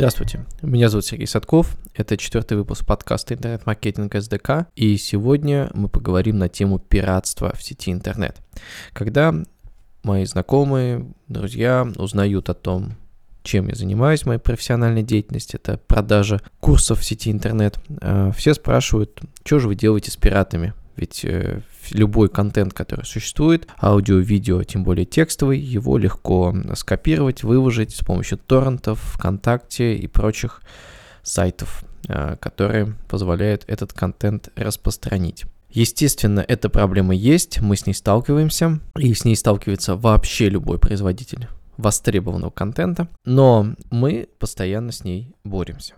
Здравствуйте, меня зовут Сергей Садков, это четвертый выпуск подкаста «Интернет-маркетинг СДК», и сегодня мы поговорим на тему пиратства в сети интернет. Когда мои знакомые, друзья узнают о том, чем я занимаюсь в моей профессиональной деятельности, это продажа курсов в сети интернет, э, все спрашивают, что же вы делаете с пиратами, ведь э, любой контент, который существует, аудио, видео, тем более текстовый, его легко скопировать, выложить с помощью торрентов, ВКонтакте и прочих сайтов, э, которые позволяют этот контент распространить. Естественно, эта проблема есть, мы с ней сталкиваемся, и с ней сталкивается вообще любой производитель востребованного контента, но мы постоянно с ней боремся.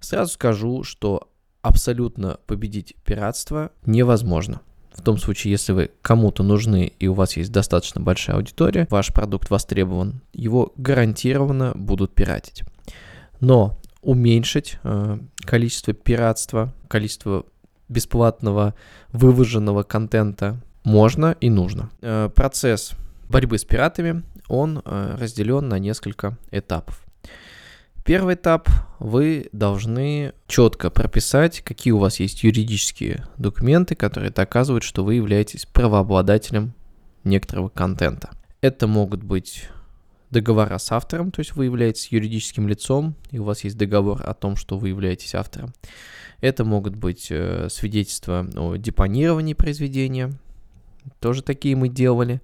Сразу скажу, что абсолютно победить пиратство невозможно. В том случае, если вы кому-то нужны и у вас есть достаточно большая аудитория, ваш продукт востребован, его гарантированно будут пиратить. Но уменьшить э, количество пиратства, количество бесплатного вываженного контента можно и нужно. Э, процесс борьбы с пиратами, он э, разделен на несколько этапов. Первый этап вы должны четко прописать, какие у вас есть юридические документы, которые доказывают, что вы являетесь правообладателем некоторого контента. Это могут быть договора с автором, то есть вы являетесь юридическим лицом, и у вас есть договор о том, что вы являетесь автором. Это могут быть э, свидетельства о депонировании произведения, тоже такие мы делали.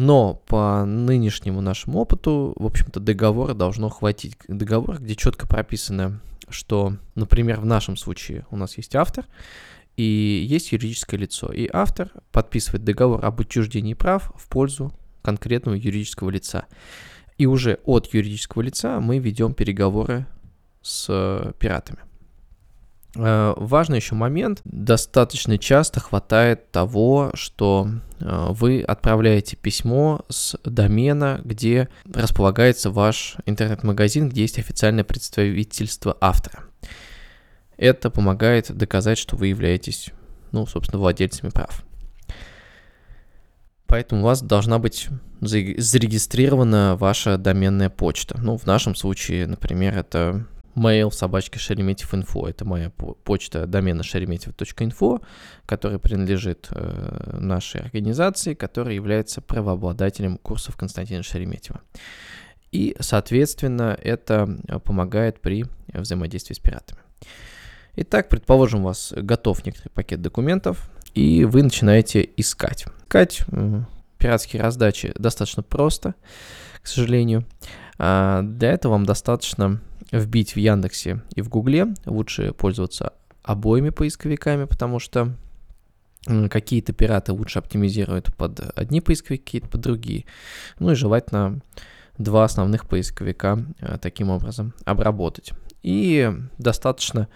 Но по нынешнему нашему опыту, в общем-то, договора должно хватить. Договор, где четко прописано, что, например, в нашем случае у нас есть автор, и есть юридическое лицо. И автор подписывает договор об отчуждении прав в пользу конкретного юридического лица. И уже от юридического лица мы ведем переговоры с пиратами. Э, важный еще момент. Достаточно часто хватает того, что э, вы отправляете письмо с домена, где располагается ваш интернет-магазин, где есть официальное представительство автора. Это помогает доказать, что вы являетесь, ну, собственно, владельцами прав. Поэтому у вас должна быть зарегистрирована ваша доменная почта. Ну, в нашем случае, например, это mail собачка шереметьев.инфо. Это моя почта домена шереметьев.инфо, которая принадлежит э, нашей организации, которая является правообладателем курсов Константина Шереметьева. И, соответственно, это помогает при взаимодействии с пиратами. Итак, предположим, у вас готов некоторый пакет документов, и вы начинаете искать. Искать э, пиратские раздачи достаточно просто, к сожалению. А для этого вам достаточно вбить в Яндексе и в Гугле. Лучше пользоваться обоими поисковиками, потому что какие-то пираты лучше оптимизируют под одни поисковики, какие-то под другие. Ну и желательно два основных поисковика э, таким образом обработать. И достаточно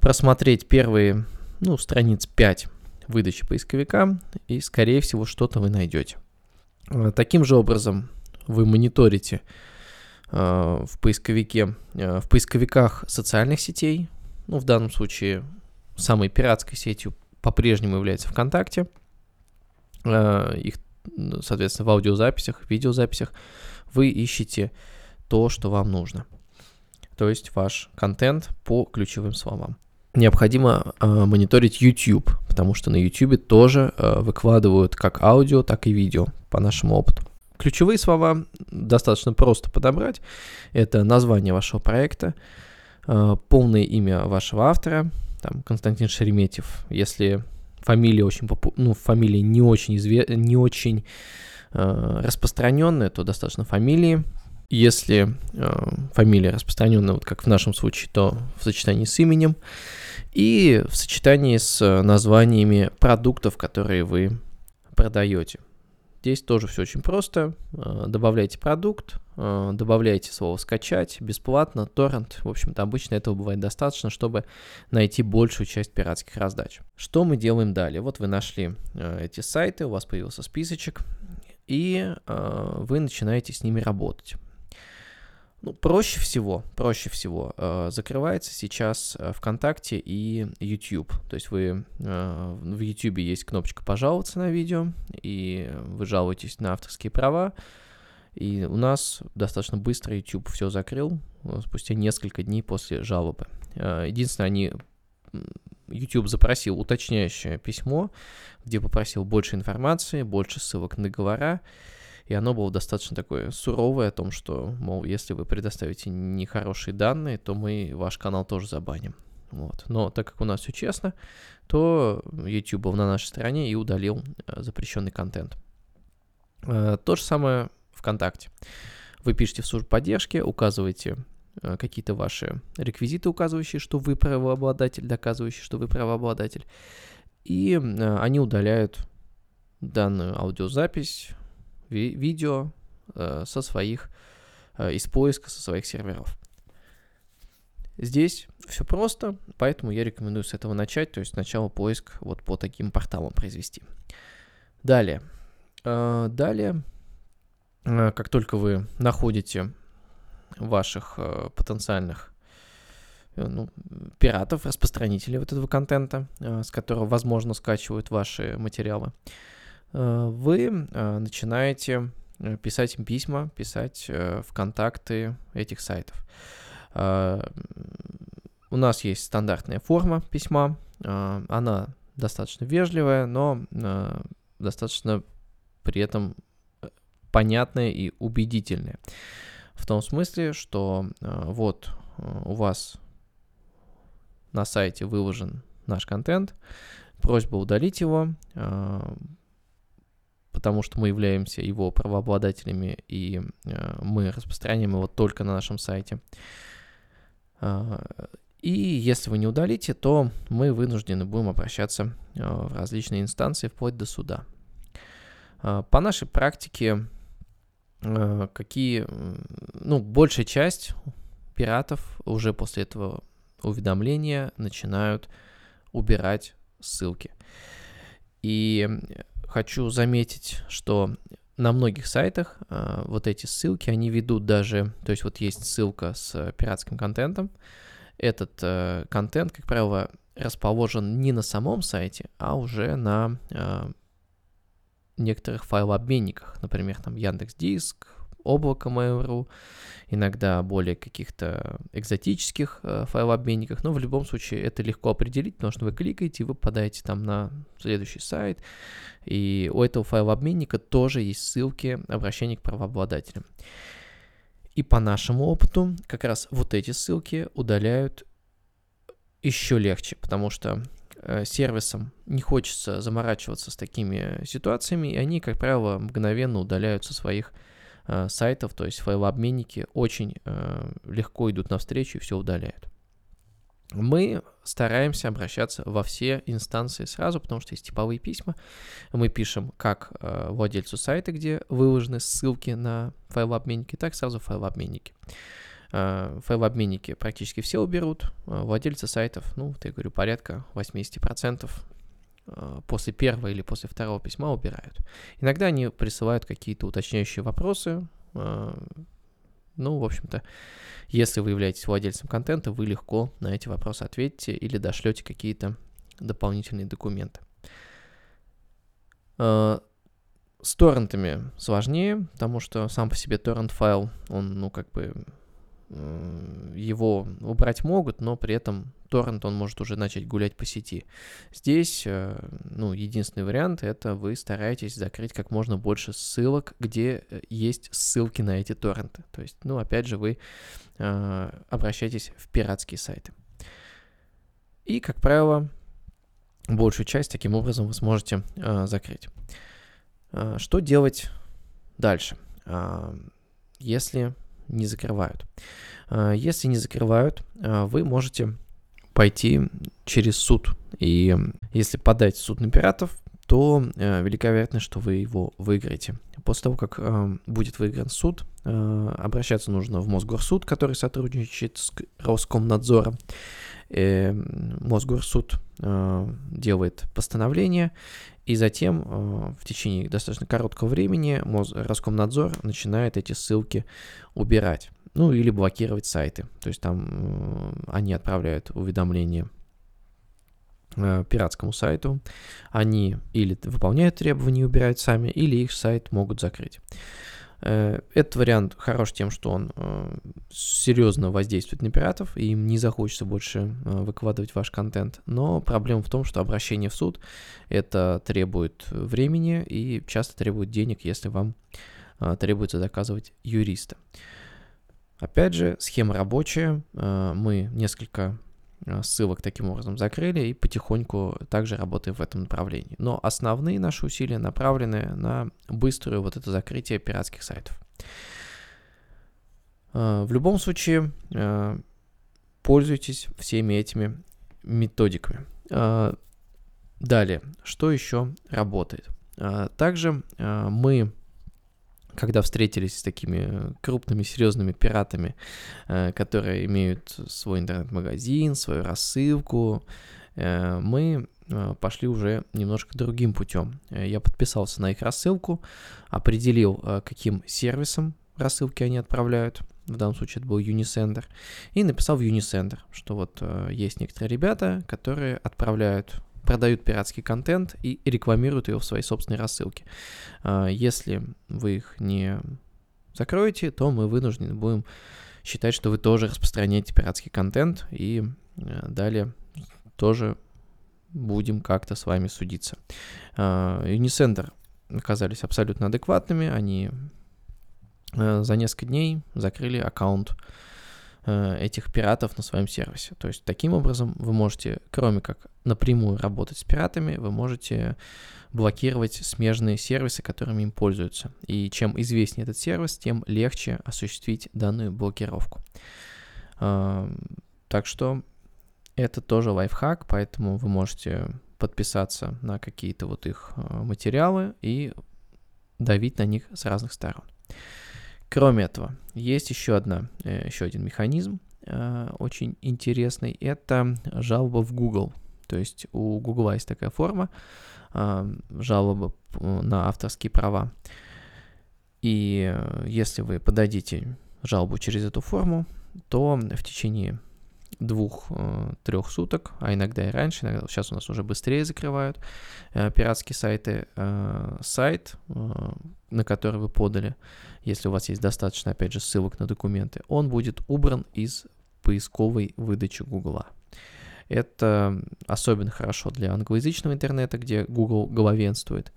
просмотреть первые, ну, страниц 5 выдачи поисковика, и, скорее всего, что-то вы найдете. Э, таким же образом вы мониторите в поисковике, э, в поисковиках социальных сетей. Ну, в данном случае самой пиратской сетью по-прежнему является ВКонтакте. Э, их, соответственно, в аудиозаписях, видеозаписях вы ищете то, что вам нужно. То есть ваш контент по ключевым словам. Необходимо э, мониторить YouTube, потому что на YouTube тоже э, выкладывают как аудио, так и видео по нашему опыту. Ключевые слова достаточно просто подобрать. Это название вашего проекта, э, полное имя вашего автора, там, Константин Шереметьев. Если фамилия очень попу... ну, фамилия не очень, изве... не очень э, распространенная, то достаточно фамилии. Если э, фамилия распространенная, вот как в нашем случае, то в сочетании с именем и в сочетании с названиями продуктов, которые вы продаете. Здесь тоже все очень просто. Э, добавляйте продукт, э, добавляйте слово «скачать» бесплатно, торрент. В общем-то, обычно этого бывает достаточно, чтобы найти большую часть пиратских раздач. Что мы делаем далее? Вот вы нашли э, эти сайты, у вас появился списочек, и вы начинаете с ними работать. Ну, проще всего, проще всего э, закрывается сейчас э, ВКонтакте и YouTube. То есть вы э, в YouTube есть кнопочка «Пожаловаться на видео», и вы жалуетесь на авторские права, И у нас достаточно быстро YouTube все закрыл, э, спустя несколько дней после жалобы. Э, единственное, они YouTube запросил уточняющее письмо, где попросил больше информации, больше ссылок на договора, и оно было достаточно такое суровое о том, что, мол, если вы предоставите нехорошие данные, то мы ваш канал тоже забаним. Вот. Но так как у нас все честно, то YouTube был на нашей стороне и удалил э, запрещенный контент. Э, то же самое ВКонтакте. Вы пишете в службу поддержки, указываете э, какие-то ваши реквизиты, указывающие, что вы правообладатель, доказывающие, что вы правообладатель, и они удаляют данную аудиозапись, ви- видео э, со своих, э, из поиска со своих серверов. Здесь все просто, поэтому я рекомендую с этого начать, то есть сначала поиск вот по таким порталам произвести. Далее. Э, далее, э, как только вы находите ваших э, потенциальных э, ну, пиратов, распространителей вот этого контента, э, с которого, возможно, скачивают ваши материалы, вы э, начинаете э, писать им письма, писать в контакты этих сайтов. У нас есть стандартная форма письма, она достаточно вежливая, но достаточно при этом понятная и убедительная. В том смысле, что вот у вас на сайте выложен наш контент, просьба удалить его, потому что мы являемся его правообладателями, и э, мы распространяем его только на нашем сайте. Э, и если вы не удалите, то мы вынуждены будем обращаться э, в различные инстанции, вплоть до суда. Э, по нашей практике, э, какие, ну, большая часть пиратов уже после этого уведомления начинают убирать ссылки. И хочу заметить, что на многих сайтах э, вот эти ссылки, они ведут даже, то есть вот есть ссылка с пиратским контентом. Этот э, контент, как правило, расположен не на самом сайте, а уже на э, некоторых файлообменниках, например, там Яндекс Диск, облако Mail.ru, иногда более каких-то экзотических э, файлообменниках, но в любом случае это легко определить, потому что вы кликаете, вы попадаете там на следующий сайт, и у этого файлообменника тоже есть ссылки обращения к правообладателям. И по нашему опыту как раз вот эти ссылки удаляют еще легче, потому что э, сервисам не хочется заморачиваться с такими ситуациями, и они, как правило, мгновенно удаляют со своих Э, сайтов, то есть файлообменники очень э, легко идут навстречу и все удаляют. Мы стараемся обращаться во все инстанции сразу, потому что есть типовые письма. Мы пишем как э, владельцу сайта, где выложены ссылки на файлообменники, так сразу файлообменники. Э, файлообменники практически все уберут. Э, владельцы сайтов, ну, вот я говорю, порядка 80% Э, после первого или после второго письма убирают. Иногда они присылают какие-то уточняющие вопросы. Э, ну, в общем-то, если вы являетесь владельцем контента, вы легко на эти вопросы ответите или дошлете какие-то дополнительные документы. Э, с торрентами сложнее, потому что сам по себе торрент файл, он, ну, как бы его убрать могут, но при этом торрент он может уже начать гулять по сети. Здесь, э, ну, единственный вариант это вы стараетесь закрыть как можно больше ссылок, где э, есть ссылки на эти торренты. То есть, ну, опять же, вы э, обращаетесь в пиратские сайты. И, как правило, большую часть таким образом вы сможете закрыть. Что делать дальше, если не закрывают. А, если не закрывают, а, вы можете пойти через суд. И если подать в суд на пиратов, то э, велика вероятность, что вы его выиграете. После того, как будет выигран суд, обращаться нужно в Мосгорсуд, который сотрудничает с Роскомнадзором. Э, Мосгорсуд делает постановление, и затем э, в течение достаточно короткого времени Роскомнадзор начинает эти ссылки убирать. Ну или блокировать сайты. То есть там э, они отправляют уведомления э, пиратскому сайту. Они или выполняют требования и убирают сами, или их сайт могут закрыть. Э, этот вариант хорош тем, что он э, серьезно воздействует на пиратов, и им не захочется больше э, выкладывать ваш контент. Но проблема в том, что обращение в суд это требует времени и часто требует денег, если вам требуется доказывать юриста. Опять же, схема рабочая. Мы несколько ссылок таким образом закрыли и потихоньку также работаем в этом направлении. Но основные наши усилия направлены на быстрое вот это закрытие пиратских сайтов. А, в любом случае, а, пользуйтесь всеми этими методиками. Далее, что еще работает? Также мы когда встретились с такими крупными, серьезными пиратами, э, которые имеют свой интернет-магазин, свою рассылку, э, мы э, пошли уже немножко другим путем. Я подписался на их рассылку, определил, каким сервисом рассылки они отправляют, в данном случае это был Unisender, и написал в Unisender, что вот есть некоторые ребята, которые отправляют продают пиратский контент и рекламируют его в своей собственной рассылке. А, если вы их не закроете, то мы вынуждены будем считать, что вы тоже распространяете пиратский контент, и э, далее тоже будем как-то с вами судиться. А, Unicenter оказались абсолютно адекватными, они э, за несколько дней закрыли аккаунт этих пиратов на своем сервисе. То есть таким образом вы можете, кроме как напрямую работать с пиратами, вы можете блокировать смежные сервисы, которыми им пользуются. И чем известнее этот сервис, тем легче осуществить данную блокировку. Э, так что это тоже лайфхак, поэтому вы можете подписаться на какие-то вот их э, материалы и давить на них с разных сторон. Кроме этого, есть еще, одна, э, еще один механизм э, очень интересный. Это жалоба в Google. То есть у Google есть такая форма э, жалоба на авторские права. И если вы подадите жалобу через эту форму, то в течение двух-трех суток, а иногда и раньше, иногда, сейчас у нас уже быстрее закрывают э, пиратские сайты. Э, сайт, э, на который вы подали, если у вас есть достаточно, опять же, ссылок на документы, он будет убран из поисковой выдачи Гугла. Это особенно хорошо для англоязычного интернета, где Google главенствует,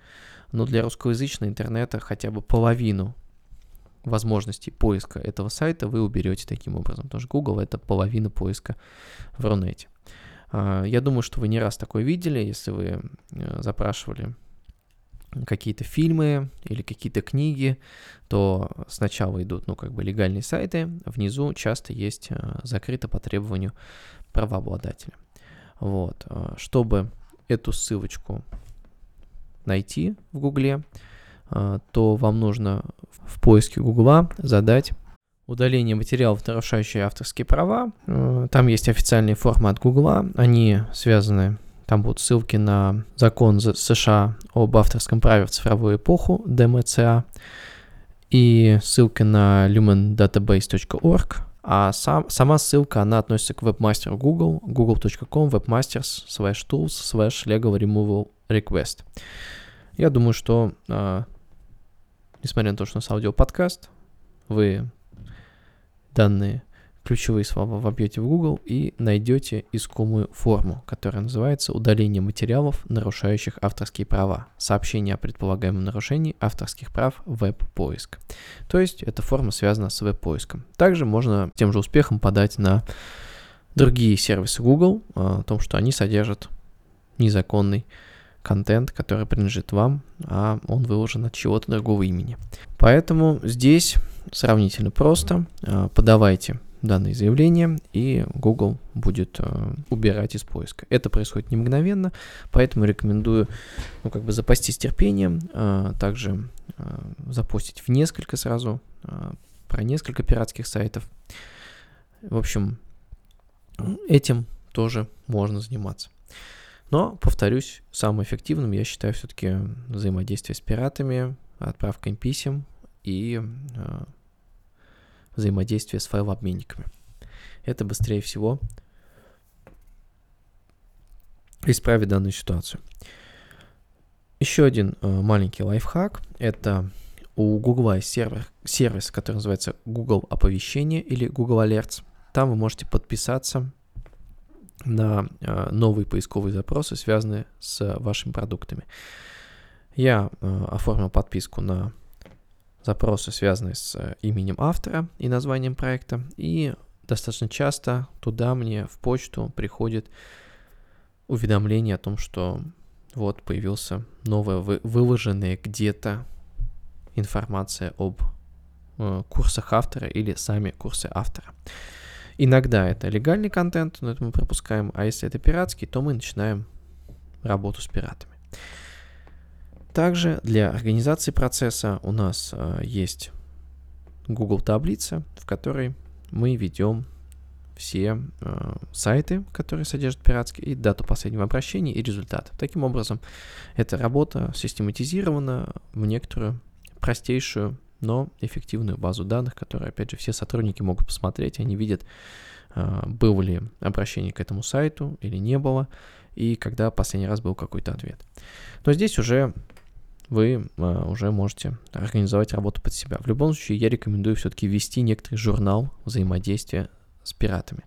но для русскоязычного интернета хотя бы половину возможностей поиска этого сайта вы уберете таким образом, потому что Google это половина поиска в Рунете. А, я думаю, что вы не раз такое видели, если вы э, запрашивали какие-то фильмы или какие-то книги, то сначала идут, ну, как бы легальные сайты, внизу часто есть э, закрыто по требованию правообладателя. Вот. Э, чтобы эту ссылочку найти в Гугле, а, то вам нужно в поиске Гугла задать удаление материалов, нарушающие авторские права. Там есть официальные формы от Гугла, они связаны, там будут ссылки на закон США об авторском праве в цифровую эпоху, ДМЦА, и ссылка на lumendatabase.org, а сам, сама ссылка, она относится к вебмастеру Google, google.com, webmasters, slash tools, slash legal removal request. Я думаю, что а, несмотря на то, что у нас аудиоподкаст, вы данные ключевые слова вобьете в Google и найдете искомую форму, которая называется «Удаление материалов, нарушающих авторские права. Сообщение о предполагаемом нарушении авторских прав веб-поиск». То есть эта форма связана с веб-поиском. Также можно тем же успехом подать на другие сервисы Google а, о том, что они содержат незаконный контент, который принадлежит вам, а он выложен от чего-то другого имени. Поэтому здесь сравнительно просто. А, подавайте данные заявления, и Google будет э, убирать из поиска. Это происходит не мгновенно, поэтому рекомендую, ну, как бы запастись терпением, э, также э, запустить в несколько сразу, э, про несколько пиратских сайтов. В общем, этим тоже можно заниматься. Но, повторюсь, самым эффективным я считаю все-таки взаимодействие с пиратами, отправка им писем и э, взаимодействие с файлообменниками. Это быстрее всего исправит данную ситуацию. Еще один э, маленький лайфхак – это у Google есть сервер, сервис, который называется Google оповещение или Google Alerts. Там вы можете подписаться на э, новые поисковые запросы, связанные с вашими продуктами. Я э, оформил подписку на запросы, связанные с э, именем автора и названием проекта, и достаточно часто туда мне в почту приходит уведомление о том, что вот появился новая вы, выложенная где-то информация об э, курсах автора или сами курсы автора. Иногда это легальный контент, но это мы пропускаем, а если это пиратский, то мы начинаем работу с пиратами. Также для организации процесса у нас э, есть Google таблица, в которой мы ведем все э, сайты, которые содержат пиратские, и дату последнего обращения, и результат. Таким образом, эта работа систематизирована в некоторую простейшую, но эффективную базу данных, которую, опять же, все сотрудники могут посмотреть, они видят, э, было ли обращение к этому сайту или не было, и когда последний раз был какой-то ответ. Но здесь уже вы а, уже можете организовать работу под себя. В любом случае, я рекомендую все-таки вести некоторый журнал взаимодействия с пиратами.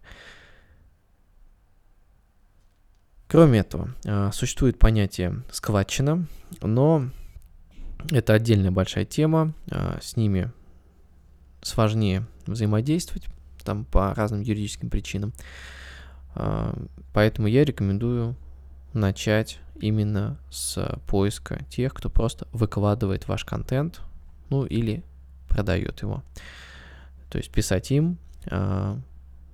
Кроме этого, а, существует понятие складчина, но это отдельная большая тема, а, с ними сложнее взаимодействовать, там по разным юридическим причинам. Поэтому я рекомендую начать именно с поиска тех, кто просто выкладывает ваш контент, ну или продает его. То есть писать им, а,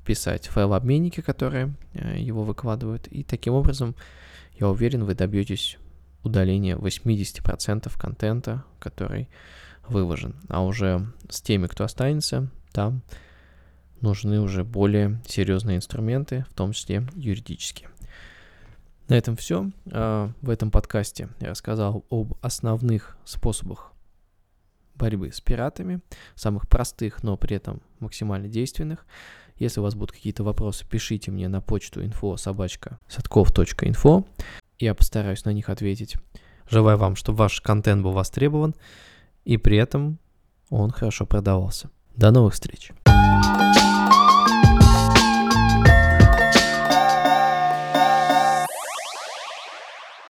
писать файлообменники, которые а, его выкладывают, и таким образом, я уверен, вы добьетесь удаления 80% контента, который выложен. А уже с теми, кто останется, там нужны уже более серьезные инструменты, в том числе юридические. На этом все. А, в этом подкасте я рассказал об основных способах борьбы с пиратами, самых простых, но при этом максимально действенных. Если у вас будут какие-то вопросы, пишите мне на почту info собачка садков.инфо. Я постараюсь на них ответить. Желаю вам, чтобы ваш контент был востребован и при этом он хорошо продавался. До новых встреч!